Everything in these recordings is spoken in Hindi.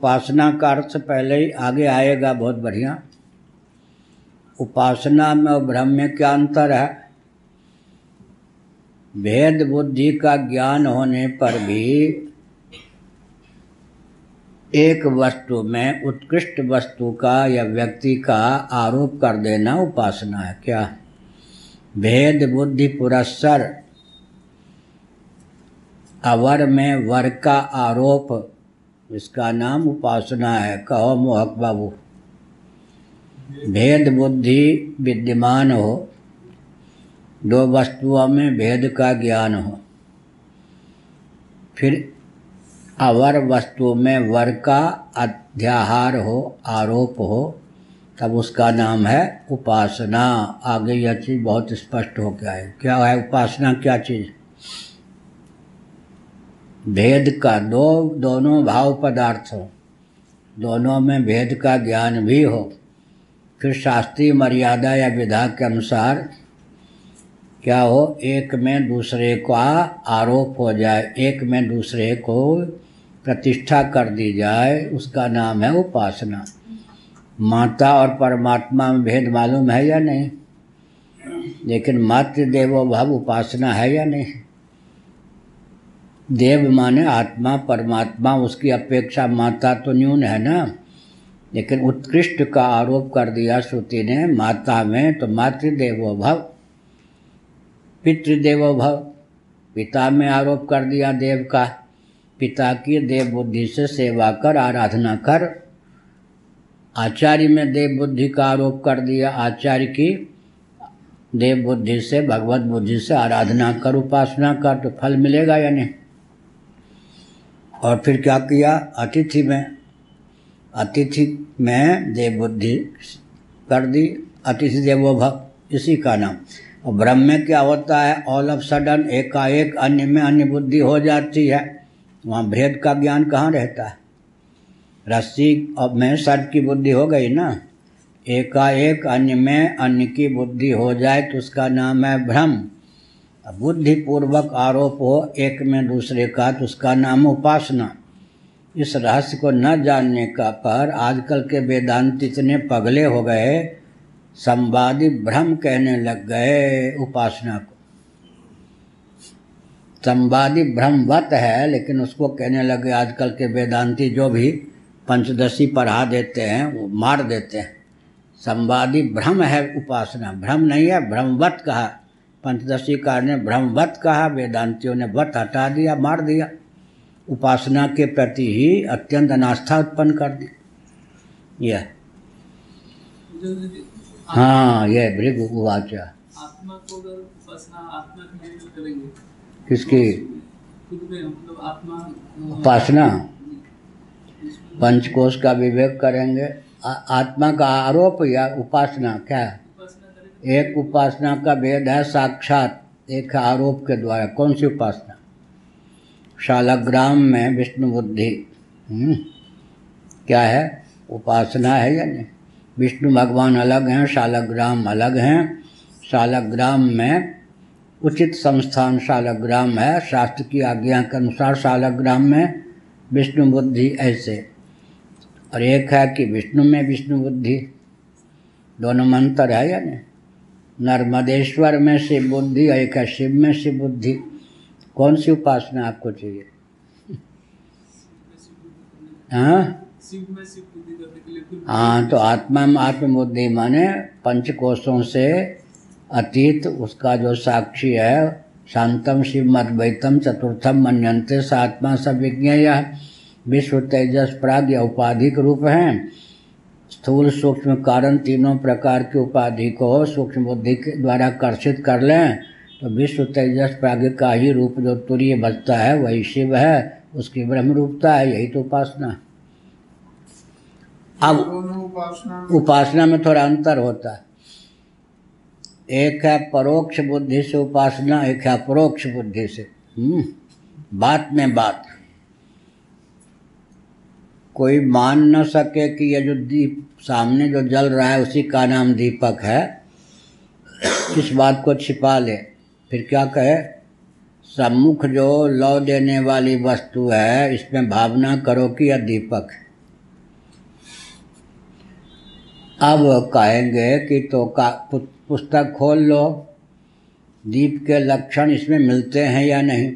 उपासना का अर्थ पहले ही आगे आएगा, बहुत बढ़िया। उपासना में और भ्रम में क्या अंतर है? भेद बुद्धि का ज्ञान होने पर भी एक वस्तु में उत्कृष्ट वस्तु का या व्यक्ति का आरोप कर देना उपासना है। क्या? भेद बुद्धि पुरस्सर, अवर में वर का आरोप इसका नाम उपासना है। कहो मोहक बाबू। भेद बुद्धि विद्यमान हो। दो वस्तुओं में भेद का ज्ञान हो। फिर अवर वस्तु में वर का अध्याहार हो, आरोप हो, तब उसका नाम है उपासना। आगे यह चीज़ बहुत स्पष्ट हो गया है क्या है उपासना? क्या चीज़? भेद का दो, दोनों भाव पदार्थ हो। दोनों में भेद का ज्ञान भी हो। फिर शास्त्रीय मर्यादा या विधा के अनुसार क्या हो? एक में दूसरे का आरोप हो जाए, एक में दूसरे को प्रतिष्ठा कर दी जाए, उसका नाम है उपासना। माता और परमात्मा में भेद मालूम है या नहीं? लेकिन मातृ देवो भव उपासना है या नहीं? देव माने आत्मा, परमात्मा, उसकी अपेक्षा माता तो न्यून है ना? लेकिन उत्कृष्ट का आरोप कर दिया श्रुति ने, माता में तो मातृदेवो भव पितृदेवो भव पिता में आरोप कर दिया देव का, पिता की देव बुद्धि से सेवा कर, आराधना कर। आचार्य में देव बुद्धि का आरोप कर दिया आचार्य की देव बुद्धि से, भगवत बुद्धि से आराधना कर, उपासना कर तो फल मिलेगा या नहीं? और फिर क्या किया? अतिथि में। अतिथि में देव बुद्धि कर दी। अतिथि देवो भव, इसी का नाम। और ब्रह्म में क्या होता है? ऑल ऑफ़ सडन एकाएक अन्य में अन्य बुद्धि हो जाती है। वहाँ भेद का ज्ञान कहाँ रहता है? रस्सी में सर्प की बुद्धि हो गई ना? एकाएक अन्य में अन्य की बुद्धि हो जाए तो उसका नाम है भ्रम बुद्धि पूर्वक आरोप हो, एक में दूसरे का तो उसका नाम उपासना। इस रहस्य को न जानने का पर आजकल के वेदांत इतने पगले हो गए संवादी भ्रम कहने लग गए उपासना को। संवादी भ्रमवत है, लेकिन उसको कहने लगे आजकल के वेदांती जो भी पंचदशी पढ़ा देते हैं, वो मार देते हैं। संवादी भ्रम है उपासना, भ्रम नहीं है भ्रमवत कहा पंचदशी कार ने भ्रमवत कहा वेदांतियों ने वत हटा दिया मार दिया। उपासना के प्रति ही अत्यंत अनास्था उत्पन्न कर दी। यह। हाँ यह भृग उवाच। किसकी? मतलब उपासना। पंचकोश का विवेक करेंगे। आ, आत्मा का आरोप या उपासना क्या? है एक उपासना का भेद है साक्षात एक आरोप के द्वारा। कौन सी उपासना? शालाग्राम में विष्णु बुद्धि। हम्म, क्या है? उपासना है या नहीं? विष्णु भगवान अलग हैं शालाग्राम अलग हैं। शालाग्राम में उचित संस्थान शालाग्राम है। शास्त्र की आज्ञा के अनुसार शालाग्राम में विष्णु बुद्धि ऐसे। और एक है कि विष्णु में विष्णु बुद्धि। दोनों में अंतर है या नहीं? नर्मदेश्वर में शिव बुद्धि और एक शिव में शिव बुद्धि। कौन सी उपासना आपको चाहिए? हाँ? हाँ तो आत्मा में आत्मबुद्धि माने पंच कोशों से अतीत, उसका जो साक्षी है, शांतम शिव अद्वैतम चतुर्थम मनंते स आत्मा सब विज्ञेय विश्व तेजस प्राग या उपाधिक रूप हैं। स्थूल सूक्ष्म कारण तीनों प्रकार की उपाधि को सूक्ष्म बुद्धि के द्वारा कर्षित कर लें तो विश्व तेजस प्राग का ही रूप जो तुरीय बचता है वही शिव है उसकी ब्रह्म रूपता है यही तो उपासना अब उपासना उपासना में थोड़ा अंतर होता है। एक है परोक्ष बुद्धि से उपासना एक है अपरोक्ष बुद्धि से। हम्म, बात में बात। कोई मान न सके कि ये जो दीप सामने जो जल रहा है, उसी का नाम दीपक है। इस बात को छिपा ले? फिर क्या कहे? सम्मुख जो लौ देने वाली वस्तु है, इसमें भावना करो कि यह दीपक है। अब कहेंगे कि तो का पुस्तक खोल लो। दीप के लक्षण इसमें मिलते हैं या नहीं?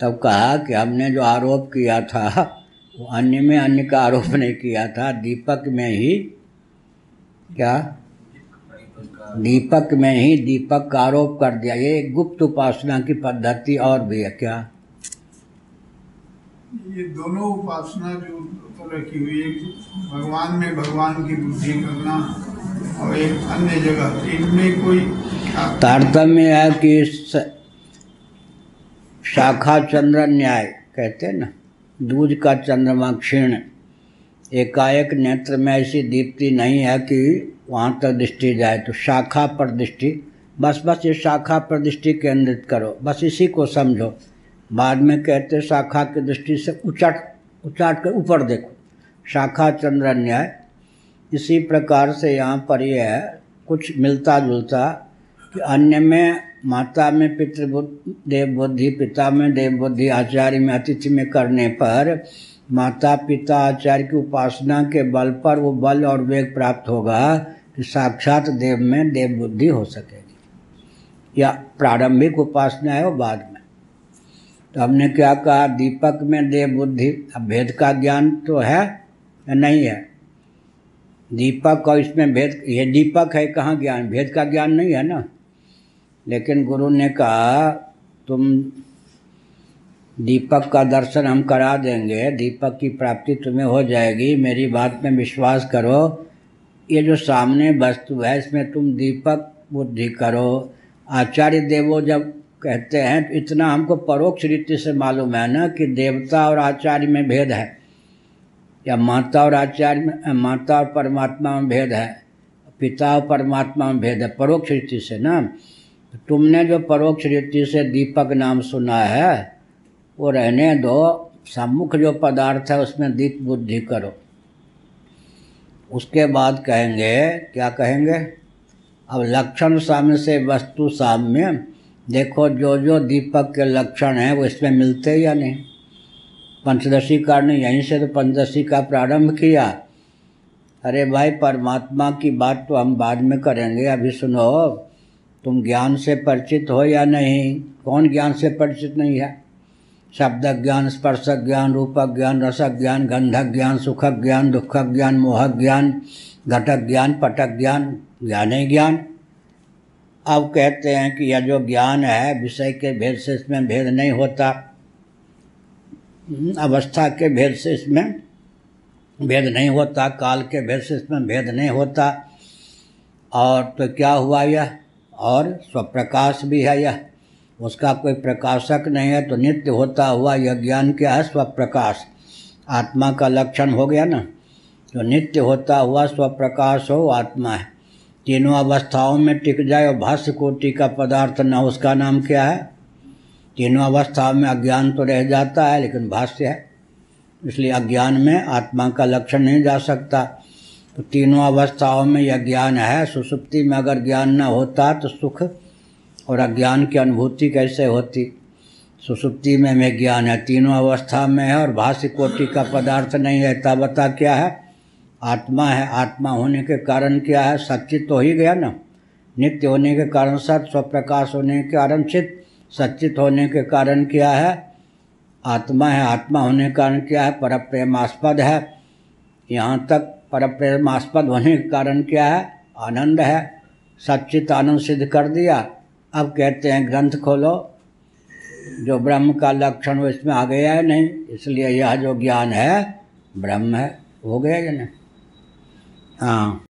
तब कहा कि हमने जो आरोप किया था वो अन्य में अन्य का आरोप नहीं किया था। दीपक में ही क्या? दीपक में ही दीपक का आरोप कर दिया। ये गुप्त उपासना की पद्धति और भी है क्या? ये दोनों उपासना जो तो रखी हुई है भगवान में भगवान की बुद्धि करना और एक अन्य जगह इनमें कोई तारतम्य है कि शाखा चंद्र न्याय कहते हैं ना? दूज का चंद्रमा क्षीण। एकाएक नेत्र में ऐसी दीप्ति नहीं है कि वहाँ तक दृष्टि जाए तो शाखा पर दृष्टि। बस बस ये शाखा पर दृष्टि केंद्रित करो। बस इसी को समझो। बाद में कहते, शाखा की दृष्टि से उचाट उचाट कर ऊपर देखो। शाखा चंद्र न्याय इसी प्रकार से यहाँ पर यह है कुछ मिलता जुलता अन्य में, माता में, पितृबुद्धि देव बुद्धि पिता में देव बुद्धि आचार्य में, अतिथि में करने पर माता, पिता आचार्य की उपासना के बल पर वो बल और वेग प्राप्त होगा कि साक्षात देव में देव बुद्धि हो सकेगी। या प्रारंभिक उपासना है वो बाद में। तो हमने क्या कहा, दीपक में देव बुद्धि अब भेद का ज्ञान तो है या नहीं है? दीपक और इसमें भेद, ये दीपक है कहाँ ज्ञान? भेद का ज्ञान नहीं है ना? लेकिन गुरु ने कहा, तुम दीपक का दर्शन हम करा देंगे, दीपक की प्राप्ति तुम्हें हो जाएगी, मेरी बात में विश्वास करो। ये जो सामने वस्तु है, इसमें तुम दीपक बुद्धि करो। आचार्य देवो जब कहते हैं तो इतना हमको परोक्ष रीति से मालूम है ना कि देवता और आचार्य में भेद है, या माता और आचार्य में माता और परमात्मा में भेद है, पिता और परमात्मा में भेद है, परोक्ष रीति से ना। तुमने जो परोक्ष रीति से दीपक नाम सुना है, वो रहने दो, सम्मुख जो पदार्थ है उसमें दीप बुद्धि करो। उसके बाद कहेंगे, क्या कहेंगे? अब लक्षण साम्य से वस्तु साम्य, देखो जो जो दीपक के लक्षण हैं, वो इसमें मिलते या नहीं? पंचदशी कार ने यहीं से तो पंचदशी का प्रारंभ किया। अरे भाई, परमात्मा की बात तो हम बाद में करेंगे, अभी सुनो। तुम ज्ञान से परिचित हो या नहीं? कौन ज्ञान से परिचित नहीं है? शब्द ज्ञान स्पर्शक ज्ञान रूपक ज्ञान रसक ज्ञान गंधक ज्ञान सुखक ज्ञान दुखक ज्ञान मोहक ज्ञान घटक ज्ञान पटक ज्ञान ज्ञान ही ज्ञान। अब कहते हैं कि यह जो ज्ञान है विषय के भेद से इसमें भेद नहीं होता। हम्म, अवस्था के भेद से इसमें भेद नहीं होता। काल के भेद से इसमें भेद नहीं होता। और तो क्या हुआ यह? और स्वप्रकाश भी है यह। उसका कोई प्रकाशक नहीं है तो नित्य होता हुआ यह ज्ञान क्या है? स्वप्रकाश। आत्मा का लक्षण हो गया ना? तो नित्य होता हुआ स्वप्रकाश हो, आत्मा है। तीनों अवस्थाओं में टिक जाए और भाष्य कोटि का पदार्थ न, उसका नाम क्या है? तीनों अवस्थाओं में अज्ञान तो रह जाता है, लेकिन भाष्य है। इसलिए अज्ञान में आत्मा का लक्षण नहीं जा सकता। तो तीनों अवस्थाओं में यह ज्ञान है। सुसुप्ति में अगर ज्ञान न होता तो सुख और अज्ञान की अनुभूति कैसे होती? सुसुप्ति में में ज्ञान है। तीनों अवस्था में है और भाष्य कोटि का पदार्थ नहीं है। तब बता क्या है? आत्मा है। आत्मा होने के कारण क्या है? सच्चित तो हो गया ना। नित्य होने के कारण सत, स्वप्रकाश होने के कारण चित सच्चित होने के कारण क्या है? आत्मा है। आत्मा होने के कारण क्या है? पर प्रेमास्पद है। यहाँ तक पर प्रेमास्पद होने के कारण क्या है? आनंद है। सच्चित आनंद सिद्ध कर दिया। अब कहते हैं, ग्रंथ खोलो। जो ब्रह्म का लक्षण वो इसमें आ गया है नहीं। इसलिए यह जो ज्ञान है, ब्रह्म है। हो गया या नहीं? हाँ।